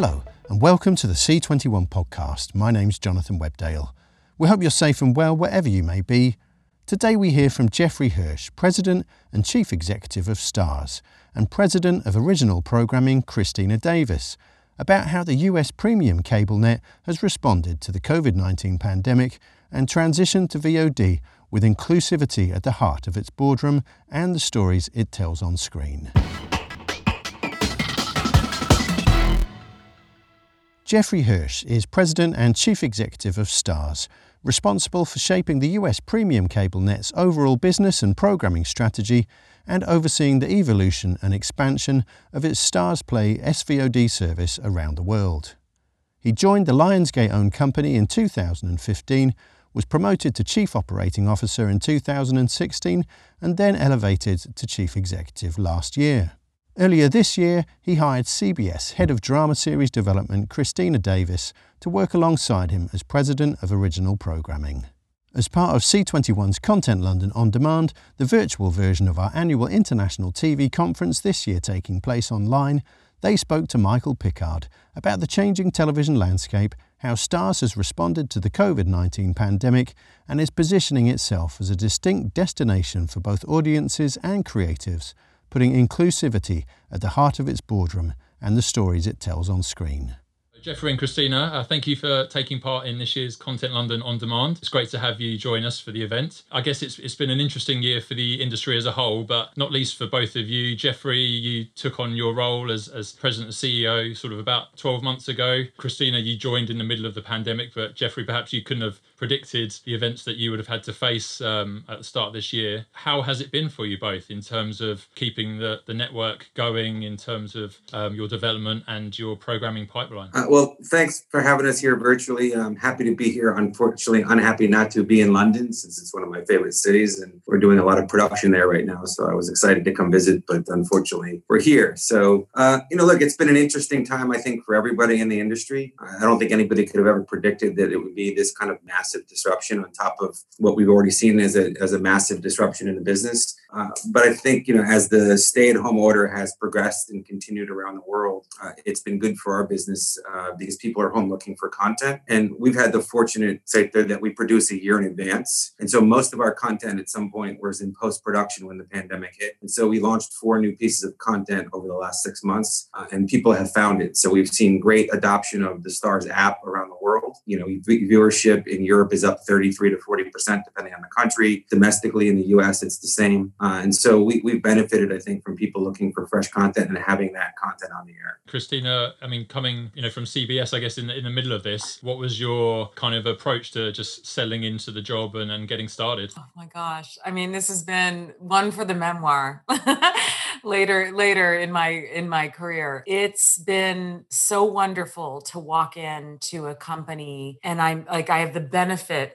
Hello, and welcome to the C21 podcast. My name's Jonathan Webdale. We hope you're safe and well wherever you may be. Today we hear from Jeffrey Hirsch, President and Chief Executive of STARZ, and President of Original Programming Christina Davis, about how the US premium cable net has responded to the COVID 19 pandemic and transitioned to VOD with inclusivity at the heart of its boardroom and the stories it tells on screen. Jeffrey Hirsch is President and Chief Executive of STARZ, responsible for shaping the US premium cable net's overall business and programming strategy and overseeing the evolution and expansion of its STARZ Play SVOD service around the world. He joined the Lionsgate owned company in 2015, was promoted to Chief Operating Officer in 2016, and then elevated to Chief Executive last year. Earlier this year, he hired CBS Head of Drama Series Development Christina Davis to work alongside him as President of Original Programming. As part of C21's Content London On Demand, the virtual version of our annual International TV conference this year taking place online, they spoke to Michael Pickard about the changing television landscape, how Starz has responded to the COVID 19 pandemic, and is positioning itself as a distinct destination for both audiences and creatives putting inclusivity at the heart of its boardroom and the stories it tells on screen. Jeffrey and Christina, uh, thank you for taking part in this year's Content London On Demand. It's great to have you join us for the event. I guess it's, it's been an interesting year for the industry as a whole, but not least for both of you. Jeffrey, you took on your role as, as President and CEO sort of about 12 months ago. Christina, you joined in the middle of the pandemic, but Jeffrey, perhaps you couldn't have predicted the events that you would have had to face um, at the start of this year. How has it been for you both in terms of keeping the, the network going, in terms of um, your development and your programming pipeline? Uh, well, thanks for having us here virtually. I'm happy to be here. Unfortunately, unhappy not to be in London since it's one of my favorite cities and we're doing a lot of production there right now. So I was excited to come visit, but unfortunately, we're here. So, uh, you know, look, it's been an interesting time, I think, for everybody in the industry. I don't think anybody could have ever predicted that it would be this kind of massive massive disruption on top of what we've already seen as a, as a massive disruption in the business. Uh, but I think, you know, as the stay at home order has progressed and continued around the world, uh, it's been good for our business uh, because people are home looking for content. And we've had the fortunate there that we produce a year in advance. And so most of our content at some point was in post production when the pandemic hit. And so we launched four new pieces of content over the last six months, uh, and people have found it. So we've seen great adoption of the STARZ app around the world. You know, viewership in Europe is up 33 to 40 percent, depending on the country. Domestically in the U.S., it's the same. Uh, and so we, we've benefited, I think, from people looking for fresh content and having that content on the air. Christina, I mean, coming you know from CBS, I guess in the, in the middle of this, what was your kind of approach to just selling into the job and, and getting started? Oh my gosh, I mean, this has been one for the memoir. later, later in my in my career, it's been so wonderful to walk into a company, and I'm like, I have the benefit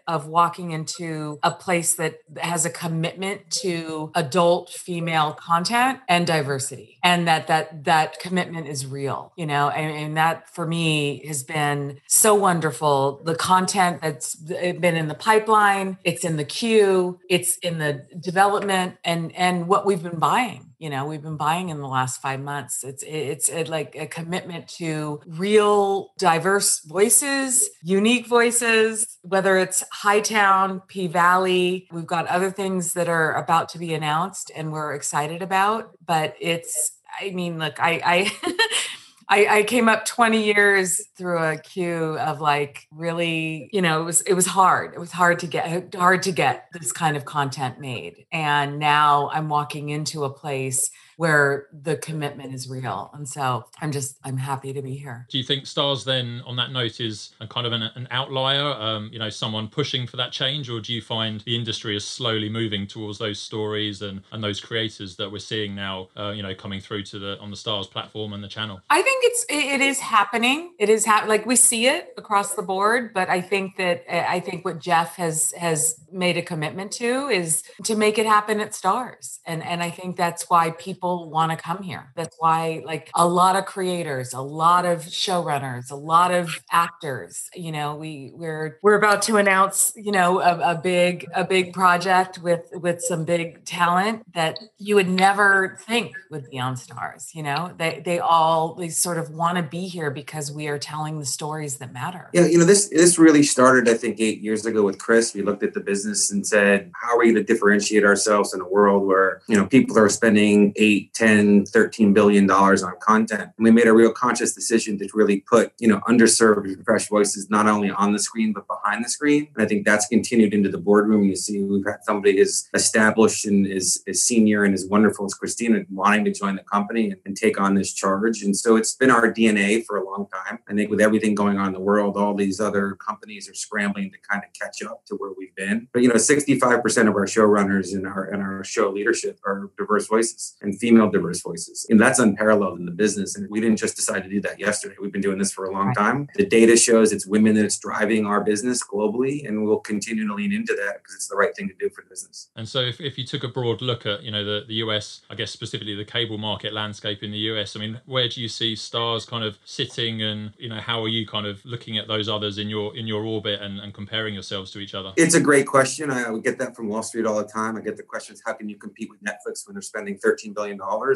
of walking into a place that has a commitment to adult female content and diversity and that that that commitment is real you know? And, and that for me has been so wonderful. The content that's been in the pipeline it's in the queue it's in the development and and what we've been buying you know we've been buying in the last five months. It's it's it like a commitment to real diverse voices unique voices whether it's hightown p valley. We've got other things that are about to be announced and we're excited about but it's i mean look i i I, I, came up 20 years through a queue of like really, you know, it was it was hard. It was hard to get hard to get this kind of content made. And now I'm walking into a place where the commitment is real. And so I'm just, I'm happy to be here. Do you think Starz then, on that note, is a kind of an, an outlier, um, you know, someone pushing for that change? Or do you find the industry is slowly moving towards those stories and, and those creators that we're seeing now, uh, you know, coming through to the, on the Starz platform and the channel? I think it's, it is happening. It is ha- like we see it across the board, but I think that, I think what Jeff has, has made a commitment to is to make it happen at Starz. And, and I think that's why people people want to come here. That's why, like, a lot of creators, a lot of showrunners, a lot of actors. You know, we we're we're about to announce, you know, a, a big a big project with with some big talent that you would never think would be on Starz. You know, they they all they sort of want to be here because we are telling the stories that matter. Yeah, you know, this this really started, I think, eight years ago with Chris. We looked at the business and said, how are we going to differentiate ourselves in a world where, you know, people are spending eight, 10, 13 billion dollars on content? And we made a real conscious decision to really put, you know, underserved and fresh voices not only on the screen but behind the screen. And I think that's continued into the boardroom. You see, we've had somebody as established and as, as senior and as wonderful as Christina wanting to join the company and, and take on this charge. And so it's been our DNA for a long time. I think with everything going on in the world, all these other companies are scrambling to kind of catch up to where we've been. But you know, 65% of our showrunners and our and our show leadership are diverse voices and female diverse voices. And that's unparalleled in the business. And we didn't just decide to do that yesterday. We've been doing this for a long time. The data shows it's women that's driving our business globally, and we'll continue to lean into that because it's the right thing to do for business. And so if, if you took a broad look at, you know, the, the US, I guess specifically the cable market landscape in the US, I mean, where do you see Starz kind of sitting and, you know, how are you kind of looking at those others in your in your orbit and, and comparing yourselves to each other? It's a great question. I would get that from Wall Street all the time. I get the questions, how can you compete with Netflix when they're spending $13 billion?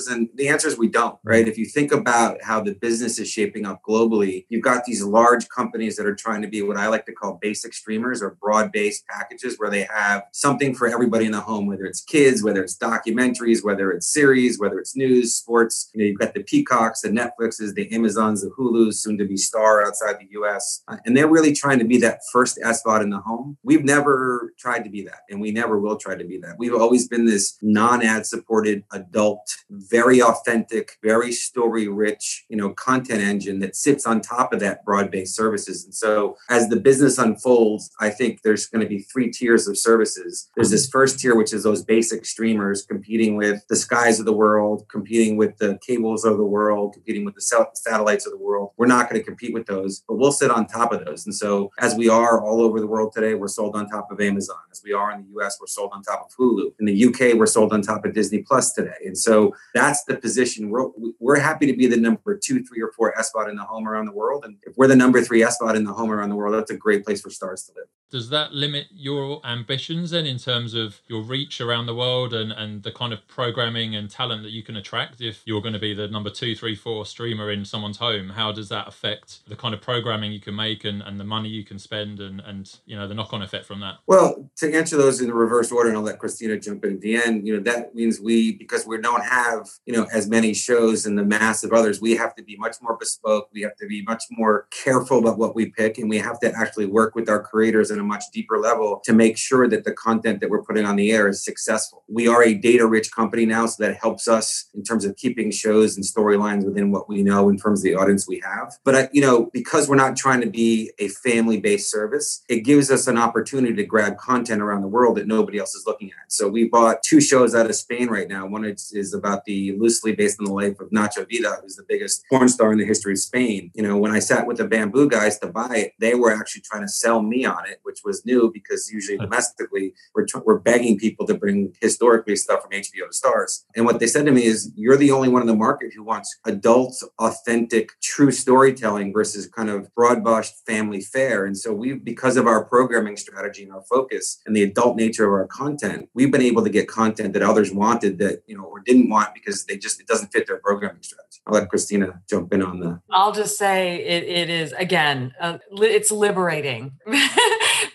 And the answer is we don't, right? If you think about how the business is shaping up globally, you've got these large companies that are trying to be what I like to call basic streamers or broad based packages where they have something for everybody in the home, whether it's kids, whether it's documentaries, whether it's series, whether it's news, sports. You know, you've got the Peacocks, the Netflixes, the Amazons, the Hulus, soon to be Star outside the US. Uh, and they're really trying to be that first SVOD in the home. We've never tried to be that, and we never will try to be that. We've always been this non ad supported, adult, very authentic, very story rich, you know, content engine that sits on top of that broad based services. And so as the business unfolds, I think there's going to be three tiers of services. There's this first tier, which is those basic streamers competing with the skies of the world, competing with the cables of the world, competing with the satellites of the world. We're not going to compete with those, but we'll sit on top of those. And so as we are all over the world today, we're sold on top of Amazon. As we are in the US, we're sold on top of Hulu. In the UK, we're sold on top of Disney Plus today. And so that's the position. We're, we're happy to be the number two, three, or four SVOD in the home around the world. And if we're the number three SVOD in the home around the world, that's a great place for Starz to live. Does that limit your ambitions then in terms of your reach around the world and, and the kind of programming and talent that you can attract if you're going to be the number two, three, four streamer in someone's home? How does that affect the kind of programming you can make and, and the money you can spend and, and you know the knock-on effect from that? Well, to answer those in the reverse order, and I'll let Christina jump in at the end, you know, that means we because we don't have, you know, as many shows and the mass of others, we have to be much more bespoke. We have to be much more careful about what we pick, and we have to actually work with our creators at a much deeper level to make sure that the content that we're putting on the air is successful. We are a data rich company now, so that helps us in terms of keeping shows and storylines within what we know in terms of the audience we have. But, I, you know, because we're not trying to be a family based service, it gives us an opportunity to grab content around the world that nobody else is looking at. So we bought two shows out of Spain right now. One is, is about the loosely based on the life of Nacho Vidal, who's the biggest porn star in the history of Spain. You know, when I sat with the Bamboo guys to buy it, they were actually trying to sell me on it, which was new because usually domestically we're, t- we're begging people to bring historically stuff from HBO to Starz. And what they said to me is, you're the only one in the market who wants adult, authentic, true storytelling versus kind of broad-brushed family fare. And so we, because of our programming strategy and our focus and the adult nature of our content, we've been able to get content that others wanted that you know or didn't want because they just it doesn't fit their programming strategy. I'll let Christina jump in on the. I'll just say it, it is again, uh, it's liberating.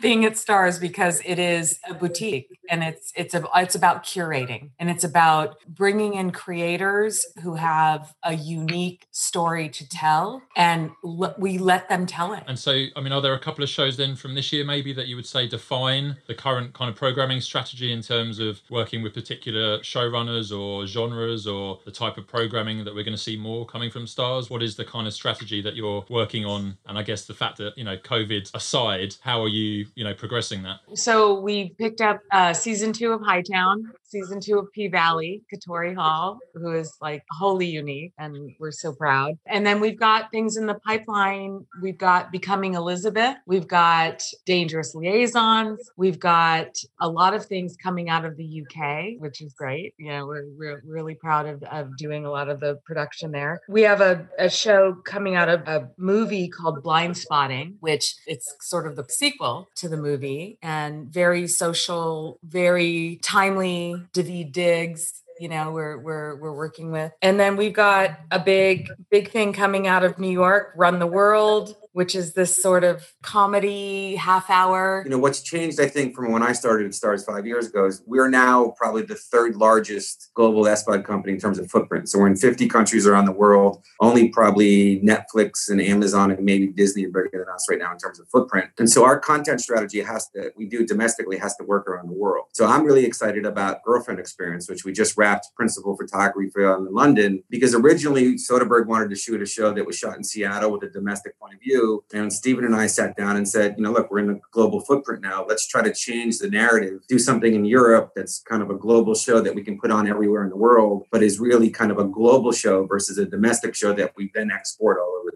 being at Starz because it is a boutique and it's it's a, it's about curating and it's about bringing in creators who have a unique story to tell and l- we let them tell it. And so, I mean, are there a couple of shows then from this year maybe that you would say define the current kind of programming strategy in terms of working with particular showrunners or genres or the type of programming that we're going to see more coming from Starz? What is the kind of strategy that you're working on? And I guess the fact that you know, COVID aside, how are you you know progressing that? So we picked up uh, season two of Hightown, season two of P Valley, Katori Hall, who is like wholly unique, and we're so proud. And then we've got things in the pipeline. We've got Becoming Elizabeth. We've got Dangerous Liaisons. We've got a lot of things coming out of the UK, which is great. You know, we're, we're really proud of, of doing a lot of the production there. We have a, a show coming out of a movie called Blindspotting, which it's sort of the sequel to the movie and very social, very timely. Um, Daveed Diggs you know we're we're we're working with. And then we've got a big big thing coming out of New York, Run the World, which is this sort of comedy half hour. You know, what's changed, I think, from when I started at Starz five years ago is we're now probably the third largest global SVOD company in terms of footprint. So we're in 50 countries around the world. Only probably Netflix and Amazon and maybe Disney are bigger than us right now in terms of footprint. And so our content strategy has to, we do domestically, has to work around the world. So I'm really excited about Girlfriend Experience, which we just wrapped principal photography for in London, because originally Soderbergh wanted to shoot a show that was shot in Seattle with a domestic point of view and Steven and I sat down and said, you know, look, we're in a global footprint now. Let's try to change the narrative, do something in Europe that's kind of a global show that we can put on everywhere in the world, but is really kind of a global show versus a domestic show that we then export all over,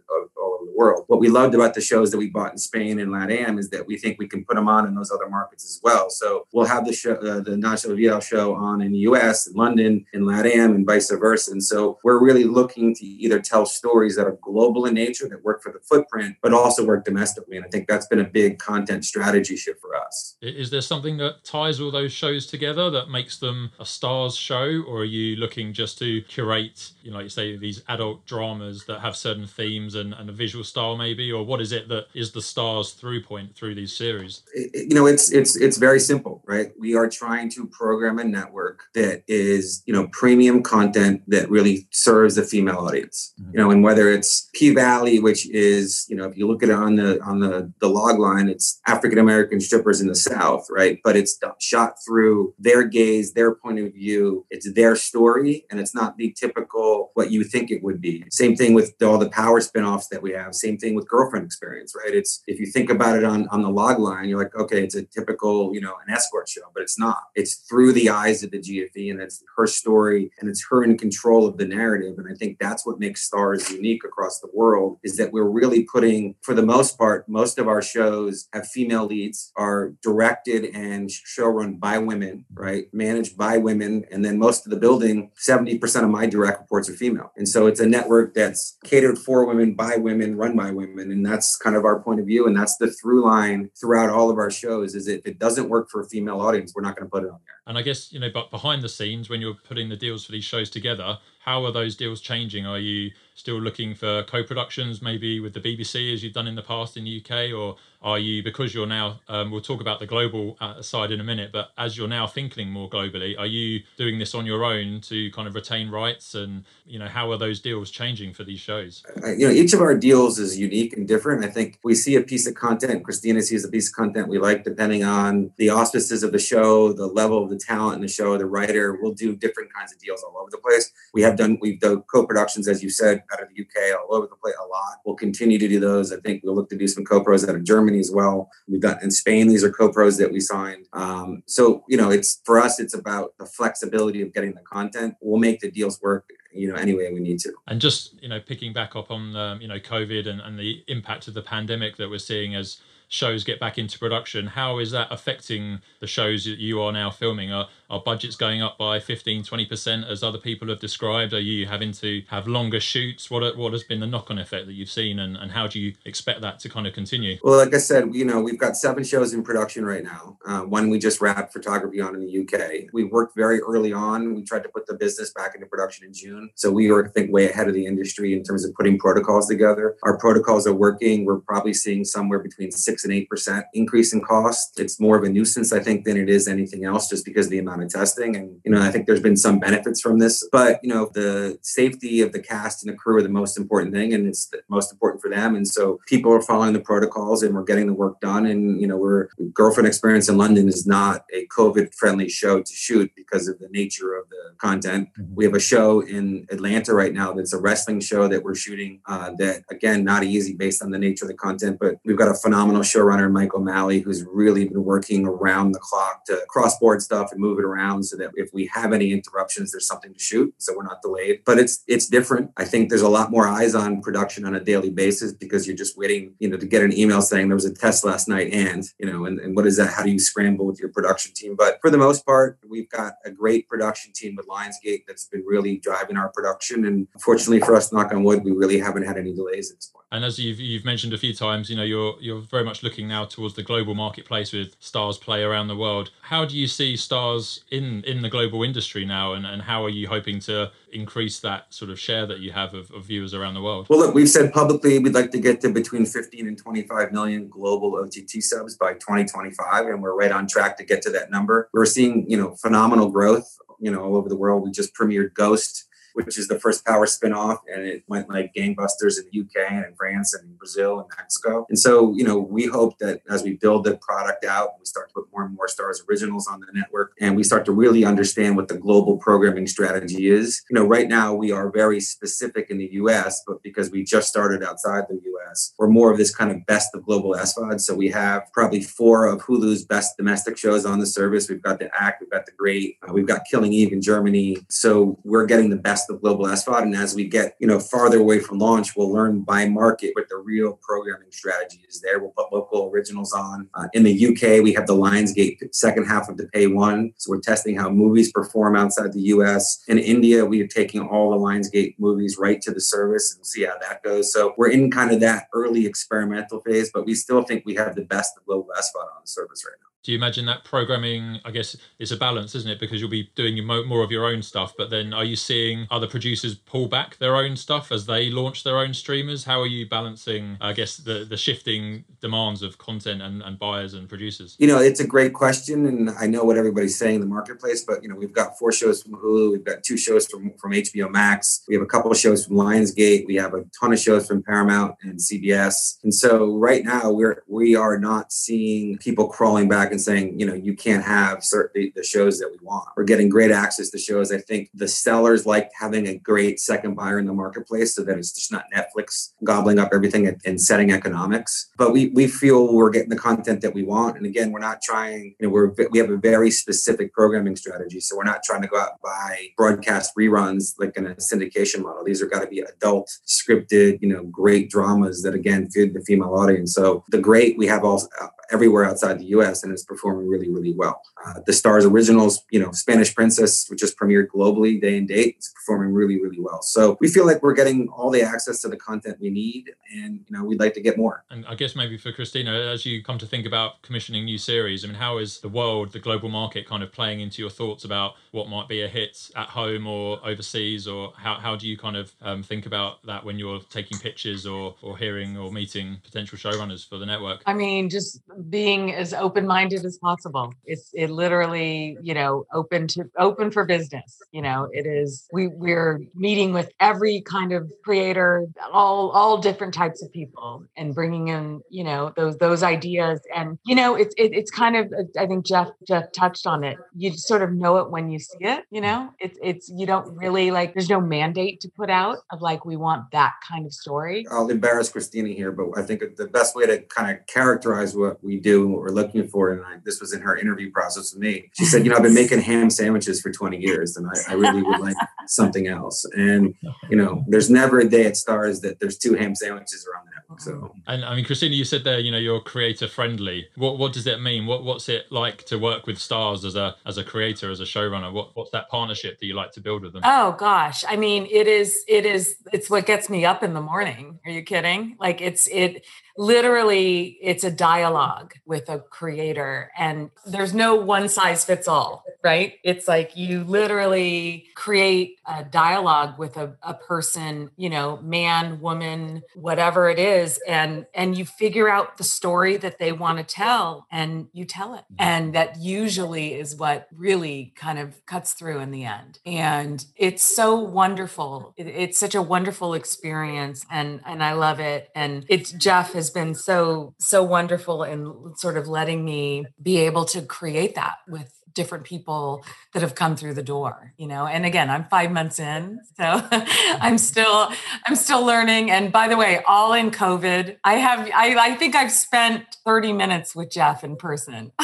world. What we loved about the shows that we bought in Spain and LATAM is that we think we can put them on in those other markets as well. So we'll have the show, uh, the Nacho Vidal show on in the US, in London, in LATAM, and vice versa. And so we're really looking to either tell stories that are global in nature that work for the footprint, but also work domestically. And I think that's been a big content strategy shift for us. Is there something that ties all those shows together that makes them a Starz show, or are you looking just to curate, you know, like you say, these adult dramas that have certain themes and, and a visual style, maybe, or what is it that is the star's through point through these series? You know, it's it's it's very simple, right? We are trying to program a network that is, you know, premium content that really serves the female audience. Mm-hmm. You know, and whether it's P Valley, which is, you know, if you look at it on the on the the log line, it's African American strippers in the South, right? But it's shot through their gaze, their point of view. It's their story, and it's not the typical what you think it would be. Same thing with all the power spinoffs that we have. Same thing with girlfriend experience, right? It's if you think about it on on the log line, you're like, okay, it's a typical, you know, an escort show, but it's not. It's through the eyes of the GFE, and it's her story, and it's her in control of the narrative. And I think that's what makes Starz unique across the world is that we're really putting, for the most part, most of our shows have female leads, are directed and show run by women, right? Managed by women, and then most of the building, seventy percent of my direct reports are female, and so it's a network that's catered for women by women, run by women, and that's kind of our point of view, and that's the through line throughout all of our shows. Is if it doesn't work for a female audience, we're not going to put it on there. And I guess you know, but behind the scenes, when you're putting the deals for these shows together, how are those deals changing? Are you still looking for co-productions, maybe with the BBC as you've done in the past in the UK, or are you because you're now? Um, we'll talk about the global uh, side in a minute, but as you're now thinking more globally, are you doing this on your own to kind of retain rights? And you know, how are those deals changing for these shows? Uh, you know, each of our deals is unique and different. I think we see a piece of content. Christina sees a piece of content we like, depending on the auspices of the show, the level of the talent in the show, the writer. We'll do different kinds of deals all over the place. We have done we've done co-productions, as you said, out of the UK, all over the place a lot. We'll continue to do those. I think we'll look to do some co-pros out of Germany as well. We've got in Spain. These are co-pros that we signed. Um, so you know, it's for us. It's about the flexibility of getting the content. We'll make the deals work you know any way we need to and just you know picking back up on um, you know covid and, and the impact of the pandemic that we're seeing as shows get back into production how is that affecting the shows that you are now filming? Are, are budgets going up by 15 20% as other people have described? Are you having to have longer shoots? What what has been the knock-on effect that you've seen and, and how do you expect that to kind of continue? Well like i said you know we've got seven shows in production right now. Uh, one we just wrapped photography on in the uk we worked very early on. We tried to put the business back into production in june. So we were i think way ahead of the industry in terms of putting protocols together. Our protocols are working. We're probably seeing somewhere between six and eight percent increase in cost it's more of a nuisance i think than it is anything else just because of the amount of testing. And, you know, I think there's been some benefits from this. But, you know, the safety of the cast and the crew are the most important thing. And it's the most important for them. And so people are following the protocols and we're getting the work done. And, you know, we're girlfriend experience in London is not a COVID friendly show to shoot because of the nature of the content. Mm-hmm. We have a show in Atlanta right now that's a wrestling show that we're shooting uh, that, again, not easy based on the nature of the content. But we've got a phenomenal showrunner, Mike O'Malley, who's really been working around the clock to cross board stuff and move it around so that if we have any interruptions, there's something to shoot, so we're not delayed. But it's it's different. I think there's a lot more eyes on production on a daily basis because you're just waiting, you know, to get an email saying there was a test last night, and you know, and, and what is that? How do you scramble with your production team? But for the most part, we've got a great production team with Lionsgate that's been really driving our production. And fortunately for us, knock on wood, we really haven't had any delays at this point. And as you've you've mentioned a few times, you know, you're you're very much looking now towards the global marketplace with Starz play around the world. How do you see Starz in in the global industry now, and and how are you hoping to increase that sort of share that you have of, of viewers around the world? Well, look, we've said publicly we'd like to get to between 15 and 25 million global OTT subs by 2025, and we're right on track to get to that number. We're seeing, you know, phenomenal growth, you know, all over the world. We just premiered Ghost which is the first Power spinoff, and it went like gangbusters in the UK and in France and in Brazil and Mexico. And so, you know, we hope that as we build the product out, we start to put more and more Starz originals on the network, and we start to really understand what the global programming strategy is. You know, right now we are very specific in the US, but because we just started outside the US, we're more of this kind of best of global SVOD. So we have probably four of Hulu's best domestic shows on the service. We've got the Act, we've got the Great, uh, we've got Killing Eve in Germany. So we're getting the best of global SVOD. And as we get, you know, farther away from launch, we'll learn by market what the real programming strategy is there. We'll put local originals on. Uh, in the UK, we have the Lionsgate second half of the pay one. So we're testing how movies perform outside the US. In India, we are taking all the Lionsgate movies right to the service and see how that goes. So we're in kind of that early experimental phase, but we still think we have the best of global SVOD on the service right now do you imagine that programming i guess it's a balance isn't it? Because you'll be doing more of your own stuff but then are you seeing other producers pull back their own stuff as they launch their own streamers? How are you balancing i guess the the shifting demands of content and, and buyers and producers? You know it's a great question and i know what everybody's saying in the marketplace but you know we've got four shows from hulu we've got two shows from from hbo max we have a couple of shows from lionsgate we have a ton of shows from paramount and cbs and so right now we're we are not seeing people crawling back and saying, you know, you can't have certain the shows that we want. We're getting great access to shows. I think the sellers like having a great second buyer in the marketplace so that it's just not Netflix gobbling up everything and setting economics. But we we feel we're getting the content that we want. And again, we're not trying, you know, we're we have a very specific programming strategy. So we're not trying to go out and buy broadcast reruns like in a syndication model. These are got to be adult, scripted, you know, great dramas that again feed the female audience. So the great we have all everywhere outside the US and is performing really, really well. Uh, the Starz Originals, you know, Spanish Princess, which just premiered globally day and date, it's performing really, really well. So we feel like we're getting all the access to the content we need and, you know, we'd like to get more. And I guess maybe for Christina, as you come to think about commissioning new series, I mean, how is the world, the global market kind of playing into your thoughts about what might be a hit at home or overseas or how, how do you kind of um, think about that when you're taking pitches or, or hearing or meeting potential showrunners for the network? I mean, just being as open-minded as possible. It's it literally you know open to open for business you know it is we we're meeting with every kind of creator all all different types of people and bringing in you know those those ideas. And you know it's it, it's kind of uh, i think jeff jeff touched on it. You sort of know it when you see it you know? It's it's you don't really like there's no mandate to put out of like we want that kind of story. I'll embarrass christina here but i think the best way to kind of characterize what we do and what we're looking for. And I, this was in her interview process with me. She said, you know, I've been making ham sandwiches for 20 years and I, I really would like something else. And, you know, there's never a day at Starz that there's two ham sandwiches around the network. So, and I mean, Christina, you said there, you know, you're creator friendly. What, what does that mean? What, what's it like to work with Starz as a, as a creator, as a showrunner? What, what's that partnership that you like to build with them? Oh gosh. I mean, it is, it is, it's what gets me up in the morning. Are you kidding? Like it's, it, literally it's a dialogue with a creator and there's no one size fits all right? It's like you literally create a dialogue with a, a person you know man woman whatever it is and and you figure out the story that they want to tell and you tell it. Mm-hmm. and that usually is what really kind of cuts through in the end. And it's so wonderful. It, it's such a wonderful experience and and i love it. And it's jeff has has been so so wonderful in sort of letting me be able to create that with different people that have come through the door you know? And again i'm five months in so i'm still i'm still learning. And by the way all in covid i have i, I think i've spent 30 minutes with jeff in person.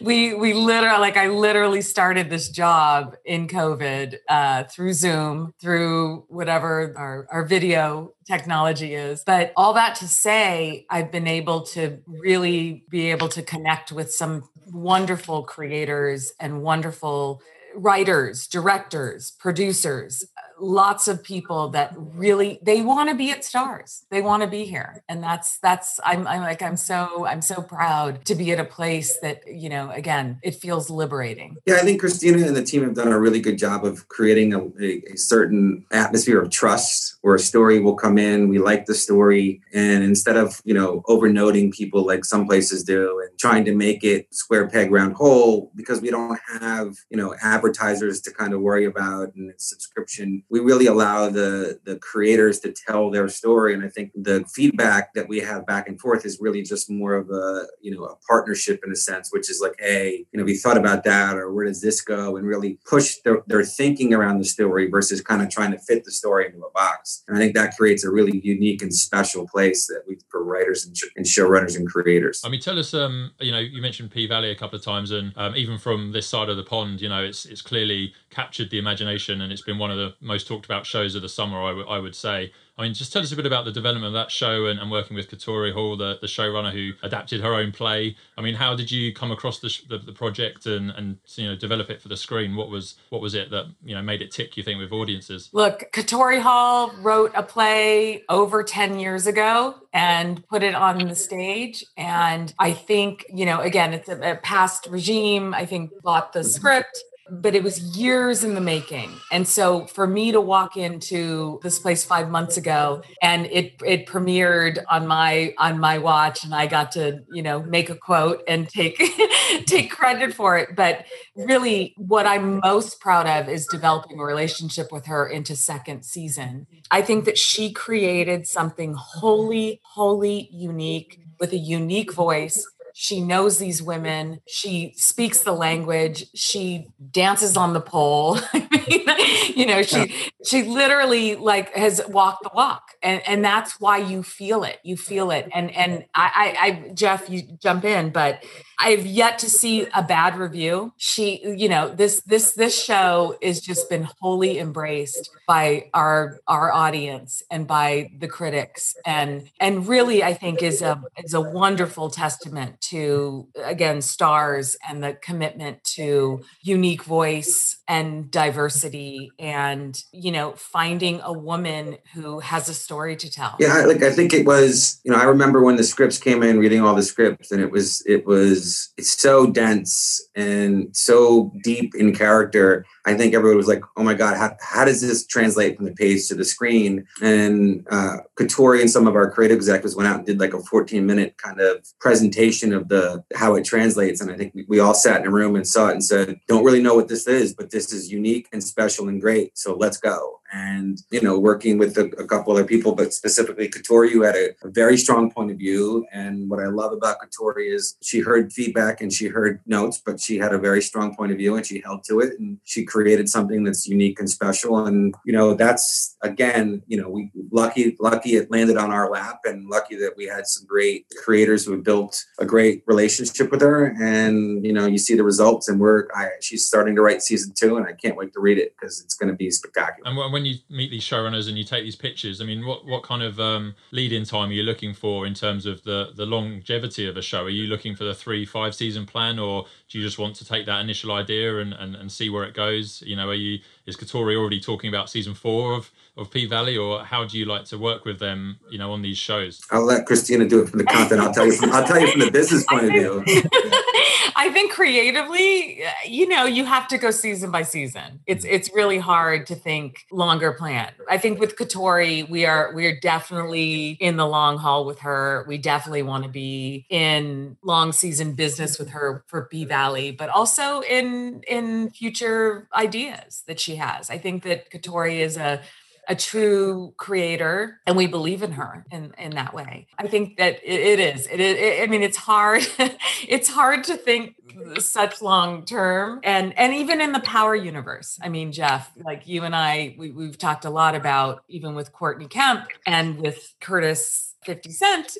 We we literally like i literally started this job in covid uh, through zoom through whatever our, our video technology is. But all that to say, I've been able to really be able to connect with some wonderful creators and wonderful eh, writers, directors, producers, uh, lots of people that really they want to be at Starz they want to be here. And that's that's I'm, I'm like i'm so i'm so proud to be at a place that you know again it feels liberating. Yeah i think christina and the team have done a really good job of creating a, a, a certain atmosphere of trust where a story will come in. We like the story. And instead of you know overnoting people like some places do and trying to make it square peg round hole because we don't have you know advertisers to kind of worry about and subscription we really allow the the creators to tell their story. And i think the feedback that we have back and forth is really just more of a you know a partnership in a sense which is like hey you know we thought about that or where does this go? And really push their, their thinking around the story versus kind of trying to fit the story into a box. And i think that creates a really unique and special place that we for writers and, and showrunners and creators. I mean tell us um you know you mentioned p valley a couple of times and um, even from this side of the pond you know it's it's clearly captured the imagination and it's been one of the most talked about shows of the summer, I, w- I would say. I mean, just tell us a bit about the development of that show and, and working with Katori Hall, the, the showrunner who adapted her own play. I mean, how did you come across the, the, the, project and, and you know develop it for the screen? What was what was it that you know made it tick? You think with audiences? Look, Katori Hall wrote a play over ten years ago and put it on the stage, and I think you know again it's a, a past regime. I think bought the script but it was years in the making. And so for me to walk into this place 5 months ago and it it premiered on my on my watch and I got to, you know, make a quote and take take credit for it, but really what I'm most proud of is developing a relationship with her into second season. I think that she created something wholly wholly unique with a unique voice she knows these women. She speaks the language. She dances on the pole. I mean, you know, she she literally like has walked the walk, and and that's why you feel it. You feel it, and and I, I, I Jeff, you jump in, but I've yet to see a bad review. She, you know, this this this show is just been wholly embraced by our our audience and by the critics, and and really, I think is a is a wonderful testament to again Starz and the commitment to unique voice and diversity and you know finding a woman who has a story to tell yeah like i think it was you know i remember when the scripts came in reading all the scripts and it was it was it's so dense and so deep in character I think everyone was like, oh my God, how, how does this translate from the page to the screen? And uh, Katori and some of our creative executives went out and did like a 14 minute kind of presentation of the how it translates. And I think we, we all sat in a room and saw it and said, don't really know what this is, but this is unique and special and great. So let's go and you know working with a, a, couple other people but specifically Katori had a, a, very strong point of view. And what I love about Katori is she heard feedback and she heard notes but she had a very strong point of view and she held to it. And she created something that's unique and special. And you know that's again you know we lucky lucky it landed on our lap and lucky that we had some great creators who built a great relationship with her and you know you see the results and we're I, she's starting to write season two and I can't wait to read it because it's going to be spectacular and when you meet these showrunners and you take these pictures, I mean, what what kind of um, lead-in time are you looking for in terms of the the longevity of a show? Are you looking for the three five season plan, or do you just want to take that initial idea and and, and see where it goes? You know, are you is Katori already talking about season four of of P Valley, or how do you like to work with them? You know, on these shows. I'll let Christina do it from the content. I'll tell you. From, I'll tell you from the business point of view. I think creatively, uh, you know, you have to go season by season. It's mm-hmm. it's really hard to think longer plan. I think with Katori, we are we are definitely in the long haul with her. We definitely want to be in long season business with her for P Valley, but also in in future ideas that she has. I think that Katori is a a true creator and we believe in her in in that way. I think that it, it is. It, it i mean it's hard it's hard to think such long term and and even in the power universe. I mean jeff like you and i we, we've talked a lot about even with courtney kemp and with curtis 50 Cent.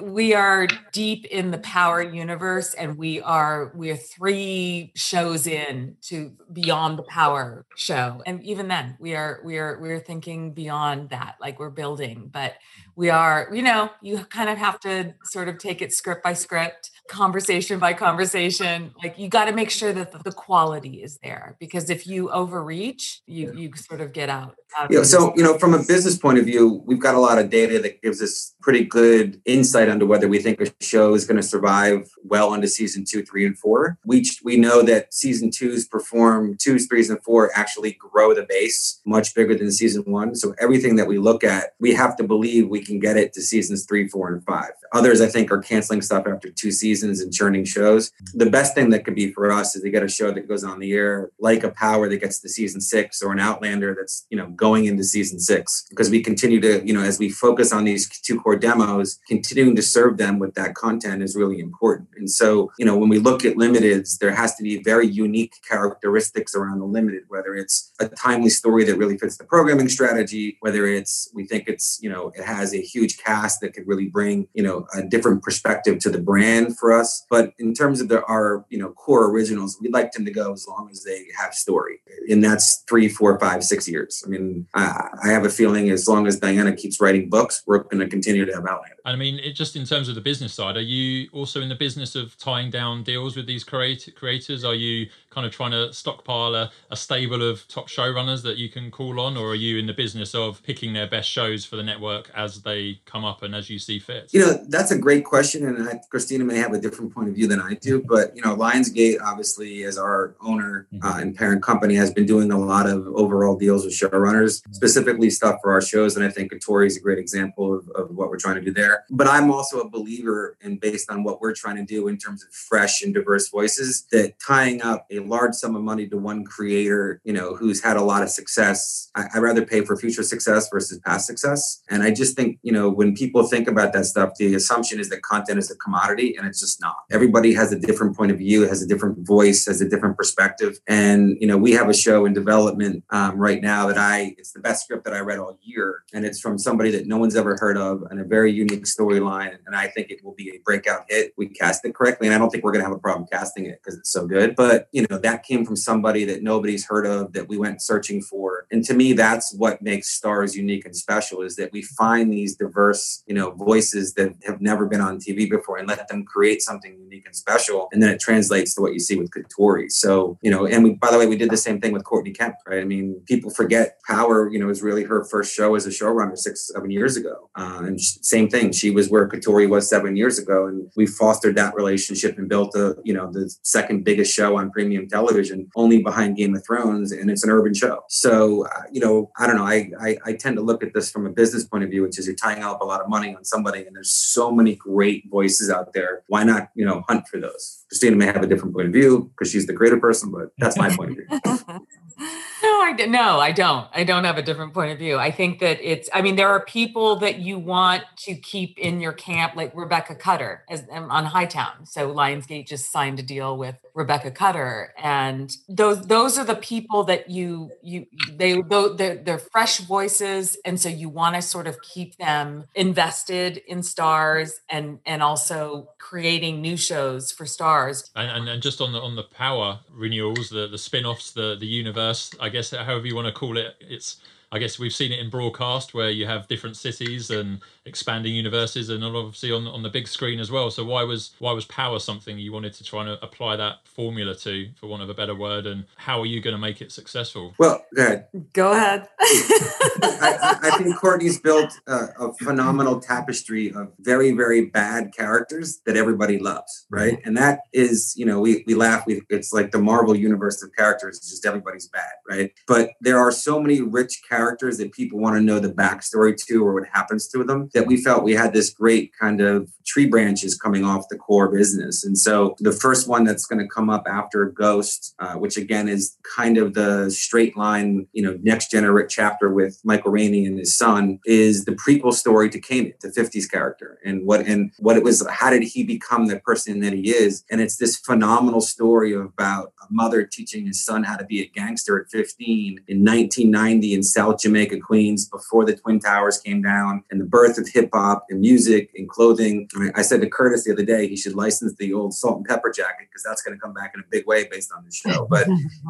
We are deep in the Power universe, and we are we're three shows in to beyond the Power show, and even then, we are we are we're thinking beyond that, like we're building, but we are, you know, you kind of have to sort of take it script by script conversation by conversation like you got to make sure that the quality is there because if you overreach you you sort of get out, out yeah so you know from a business point of view we've got a lot of data that gives us pretty good insight into whether we think a show is going to survive well into season two three and four. We we know that season twos perform twos threes and four actually grow the base much bigger than season one. So everything that we look at we have to believe we can get it to seasons three four and five. Others i think are canceling stuff after two seasons seasons and churning shows. The best thing that could be for us is to get a show that goes on the air like a Power that gets to season six or an Outlander that's you know going into season six because we continue to you know as we focus on these two core demos, continuing to serve them with that content is really important. And so you know when we look at limiteds, there has to be very unique characteristics around the limited, whether it's a timely story that really fits the programming strategy, whether it's we think it's you know it has a huge cast that could really bring you know a different perspective to the brand for for us. But in terms of the, our you know core originals, we'd like them to go as long as they have story, and that's three, four, five, six years. I mean, I, I have a feeling as long as Diana keeps writing books, we're going to continue to have Outlander. I mean, it, just in terms of the business side, are you also in the business of tying down deals with these creat- creators? Are you kind of trying to stockpile a, a stable of top showrunners that you can call on, or are you in the business of picking their best shows for the network as they come up and as you see fit? You know, that's a great question, and I, Christina may have a different point of view than I do. But you know, Lionsgate, obviously, as our owner mm-hmm. uh, and parent company, has been doing a lot of overall deals with showrunners, specifically stuff for our shows, and I think Katori is a great example of, of what we're trying to do there. But I'm also a believer, and based on what we're trying to do in terms of fresh and diverse voices, that tying up a large sum of money to one creator, you know, who's had a lot of success, I, would rather pay for future success versus past success. And I just think, you know, when people think about that stuff, the assumption is that content is a commodity, and it's just not. Everybody has a different point of view, has a different voice, has a different perspective. And, you know, we have a show in development um, right now that I, it's the best script that I read all year. And it's from somebody that no one's ever heard of and a very unique storyline. And I think it will be a breakout hit. We cast it correctly. And I don't think we're going to have a problem casting it because it's so good. But, you know, that came from somebody that nobody's heard of that we went searching for. And to me, that's what makes Starz unique and special is that we find these diverse, you know, voices that have never been on TV before and let them create something unique and special. And then it translates to what you see with Katori. So, you know, and we, by the way, we did the same thing with Courtney Kemp, right? I mean, people forget Power, you know, was really her first show as a showrunner six, seven years ago. Uh, and same thing. She was where Katori was seven years ago. And we fostered that relationship and built a, you know, the second biggest show on premium television, only behind Game of Thrones. And it's an urban show. So, uh, you know, I don't know. I, I, I tend to look at this from a business point of view, which is you're tying up a lot of money on somebody and there's so many great voices out there. Why not, you know, hunt for those? Christina may have a different point of view because she's the greater person, but that's my point of view. No, I no, I don't. I don't have a different point of view. I think that it's. I mean, there are people that you want to keep in your camp, like Rebecca Cutter as, um, on Hightown. So Lionsgate just signed a deal with Rebecca Cutter, and those those are the people that you you they they're, they're fresh voices, and so you want to sort of keep them invested in Starz and and also creating new shows for Starz. And, and, and just on the on the power renewals, the the spin-offs, the the universe. I guess however you want to call it, it's I guess we've seen it in broadcast where you have different cities and expanding universes, and obviously on on the big screen as well. So why was why was Power something you wanted to try and apply that formula to, for want of a better word? And how are you going to make it successful? Well, go ahead. Go ahead. I, I, think Courtney's built a, a, phenomenal tapestry of very very bad characters that everybody loves, right? Mm-hmm. And that is, you know, we we laugh. We it's like the Marvel universe of characters. It's just everybody's bad, right? But there are so many rich characters characters that people want to know the backstory to or what happens to them that we felt we had this great kind of tree branches coming off the core business. And so the first one that's going to come up after Ghost, uh, which again is kind of the straight line, you know, next generation chapter with Michael Rainey and his son, is the prequel story to Kanan, the 50s character, and what and what it was. How did he become the person that he is? And it's this phenomenal story about a mother teaching his son how to be a gangster at 15 in 1990 in South South Jamaica, Queens, before the Twin Towers came down, and the birth of hip hop and music and clothing. I said to Curtis the other day, he should license the old salt and pepper jacket because that's going to come back in a big way based on the show. But,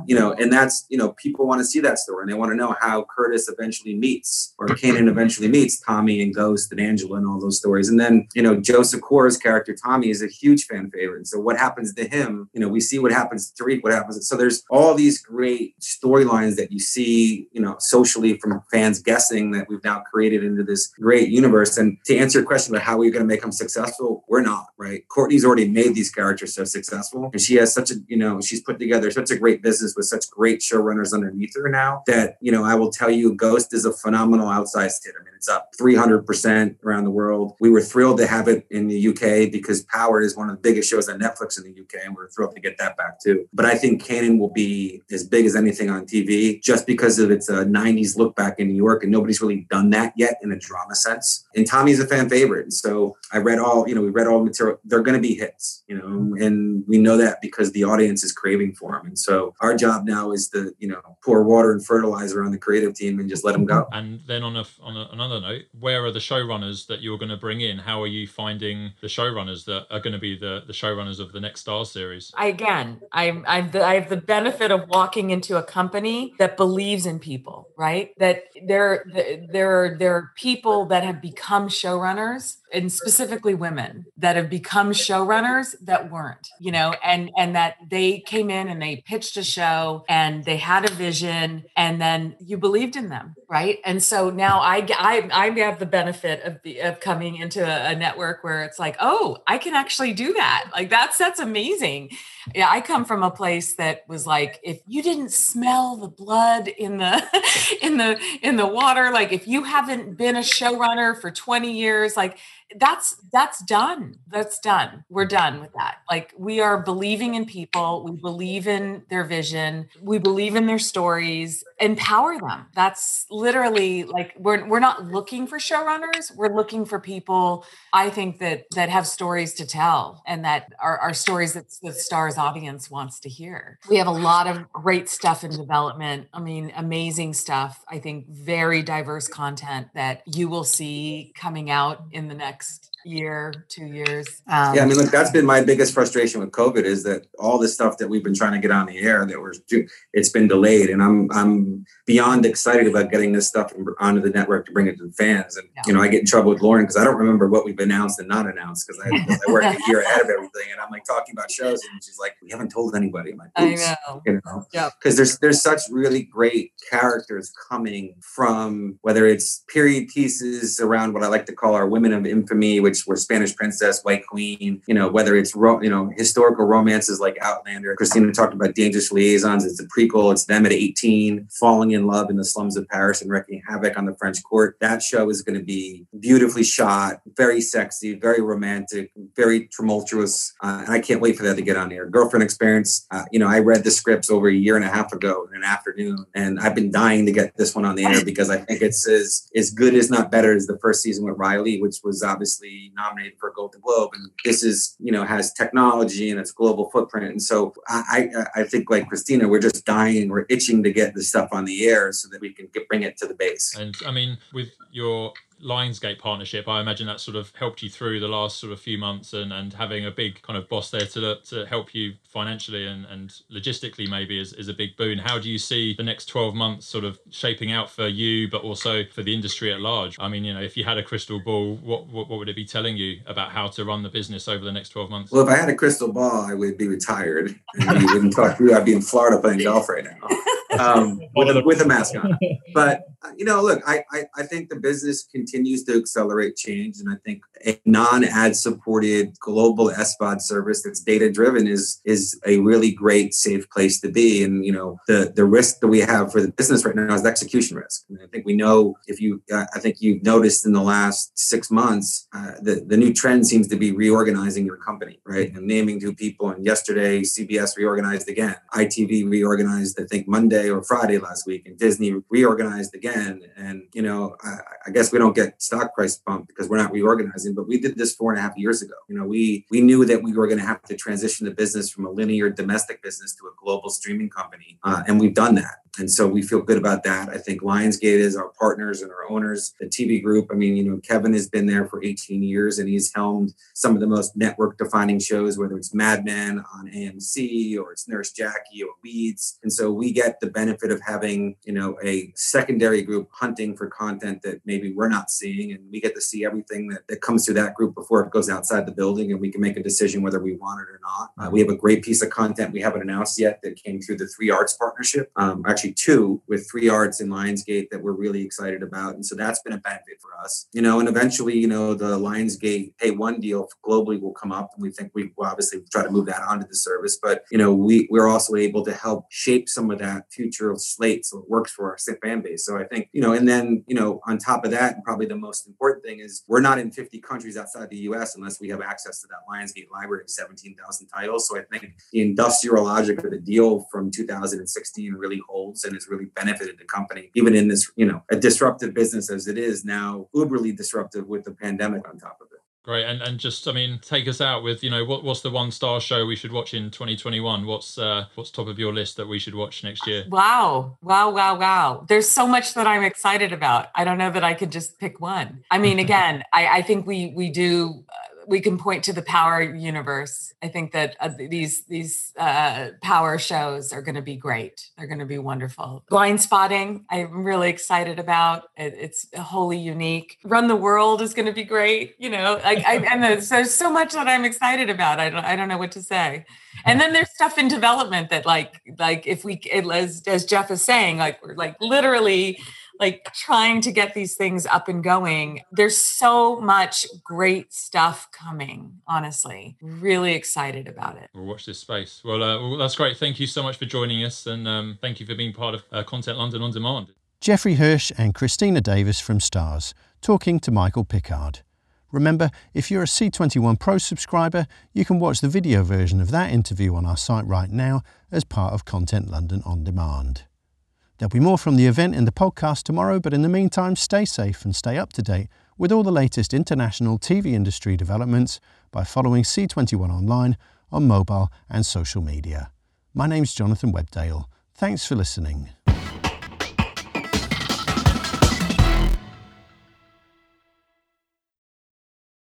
you know, and that's, you know, people want to see that story and they want to know how Curtis eventually meets or Kanan eventually meets Tommy and Ghost and Angela and all those stories. And then, you know, Joe Sikora's character, Tommy, is a huge fan favorite. And So what happens to him? You know, we see what happens to Tariq, what happens. So there's all these great storylines that you see, you know, socially from fans guessing that we've now created into this great universe. And to answer your question about how we're going to make them successful, we're not, right? Courtney's already made these characters so successful. And she has such a, you know, she's put together such a great business with such great showrunners underneath her now that, you know, I will tell you, Ghost is a phenomenal outsized hit. I mean, it's up 300% around the world. We were thrilled to have it in the UK because Power is one of the biggest shows on Netflix in the UK, and we're thrilled to get that back too. But I think Kanan will be as big as anything on TV just because of its a uh, 90s look back in New York, and nobody's really done that yet in a drama sense. And Tommy's a fan favorite. And so I read all, you know, we read all the material. They're going to be hits, you know, mm-hmm. and we know that because the audience is craving for them. And so our job now is to, you know, pour water and fertilizer on the creative team and just let them go. And then on a on a, another note, where are the showrunners that you're going to bring in? How are you finding the showrunners that are going to be the the showrunners of the next Starz series? I, again, I'm I'm the, I have the benefit of walking into a company that believes in people, right? That there there there are people that have become showrunners and specifically women that have become showrunners that weren't you know and and that they came in and they pitched a show and they had a vision and then you believed in them right? And so now i i, I have the benefit of the of coming into a, a network where it's like oh i can actually do that. Like that's that's amazing. Yeah i come from a place that was like if you didn't smell the blood in the in the in the water like if you haven't been a showrunner for 20 years like that's that's done that's done. We're done with that. Like we are believing in people. We believe in their vision. We believe in their stories empower them. That's literally like we're we're not looking for showrunners we're looking for people i think that that have stories to tell and that are, are stories that the Starz audience wants to hear. We have a lot of great stuff in development. I mean amazing stuff. I think very diverse content that you will see coming out in the next next year, two years. Um, yeah, I mean, look, that's been my biggest frustration with COVID is that all the stuff that we've been trying to get on the air that we're it's been delayed, and I'm I'm beyond excited about getting this stuff onto the network to bring it to the fans. And yeah. you know, I get in trouble with Lauren because I don't remember what we've announced and not announced because I, I work a year ahead of everything, and I'm like talking about shows, and she's like, "We haven't told anybody." Like, I know, you know, yeah, because there's there's such really great characters coming from whether it's period pieces around what I like to call our women of infamy, which were Spanish Princess, White Queen, you know, whether it's ro- you know historical romances like Outlander. Christina talked about Dangerous Liaisons. It's a prequel. It's them at 18 falling in love in the slums of Paris and wreaking havoc on the French court. That show is going to be beautifully shot, very sexy, very romantic, very tumultuous, uh, and I can't wait for that to get on air. Girlfriend Experience. Uh, you know, I read the scripts over a year and a half ago in an afternoon, and I've been dying to get this one on the air because I think it's as as good as not better as the first season with Riley, which was obviously nominated for a Golden Globe. And this is, you know, has technology and its global footprint. And so I, I, I think like Christina, we're just dying, we're itching to get this stuff on the air so that we can get, bring it to the base. And I mean, with your Lionsgate partnership, I imagine that sort of helped you through the last sort of few months and, and having a big kind of boss there to, to help you financially and, and logistically maybe is, is a big boon. How do you see the next 12 months sort of shaping out for you, but also for the industry at large? I mean, you know, if you had a crystal ball, what, what, what would it be telling you about how to run the business over the next 12 months? Well, if I had a crystal ball, I would be retired and you wouldn't talk to you. I'd be in Florida playing golf right now um, with, a, with a mask on. But, uh, you know, look, I, I, I think the business continues to accelerate change. And I think a non-ad supported global SVOD service that's data driven is is a really great safe place to be. And you know the the risk that we have for the business right now is execution risk. And I think we know if you uh, I think you've noticed in the last six months uh, the the new trend seems to be reorganizing your company right and naming two people. And yesterday CBS reorganized again, ITV reorganized I think Monday Thursday or Friday last week, and Disney reorganized again. And you know, I, I, guess we don't get stock price bump because we're not reorganizing, but we did this four and a half years ago. You know, we we knew that we were going to have to transition the business from a linear domestic business to a global streaming company, uh, and we've done that. And so we feel good about that. I think Lionsgate is our partners and our owners. The TV group, I mean, you know, Kevin has been there for 18 years and he's helmed some of the most network defining shows, whether it's Mad Men on AMC or it's Nurse Jackie or Weeds. And so we get the benefit of having, you know, a secondary group hunting for content that maybe we're not seeing. And we get to see everything that, that comes through that group before it goes outside the building and we can make a decision whether we want it or not. Uh, we have a great piece of content we haven't announced yet that came through the Three Arts partnership. Um, actually, two with Three Arts and Lionsgate that we're really excited about. And so that's been a benefit for us, you know, and eventually, you know, the Lionsgate Pay One deal globally will come up. And we think we will obviously try to move that onto the service. But, you know, we, we're also able to help shape some of that future slate so it works for our fan base. So I think, you know, and then, you know, on top of that, and probably the most important thing is we're not in 50 countries outside the US unless we have access to that Lionsgate library of 17,000 titles. So I think the industrial logic of the deal from 2016 really holds and has really benefited the company, even in this, you know, a disruptive business as it is now, uberly disruptive with the pandemic on top of it. Great, and and just I mean, take us out with you know what what's the one Starz show we should watch in 2021? What's uh, what's top of your list that we should watch next year? Wow, wow, wow, wow! There's so much that I'm excited about. I don't know that I could just pick one. I mean, again, I I think we we do. We can point to the power universe. I think that uh, these these uh, power shows are going to be great. They're going to be wonderful. Blindspotting, I'm really excited about. It, it's wholly unique. Run the World is going to be great. You know, like I, and there's, there's so much that I'm excited about. I don't I don't know what to say. And then there's stuff in development that like like if we as as Jeff is saying like we're like literally like trying to get these things up and going. There's so much great stuff coming, honestly. Really excited about it. We'll watch this space. Well, uh, well that's great. Thank you so much for joining us and um, thank you for being part of uh, Content London On Demand. Jeffrey Hirsch and Christina Davis from Starz talking to Michael Pickard. Remember, if you're a C21 Pro subscriber, you can watch the video version of that interview on our site right now as part of Content London On Demand. There'll be more from the event in the podcast tomorrow, but in the meantime, stay safe and stay up to date with all the latest international TV industry developments by following C21 online on mobile and social media. My name's Jonathan Webdale. Thanks for listening.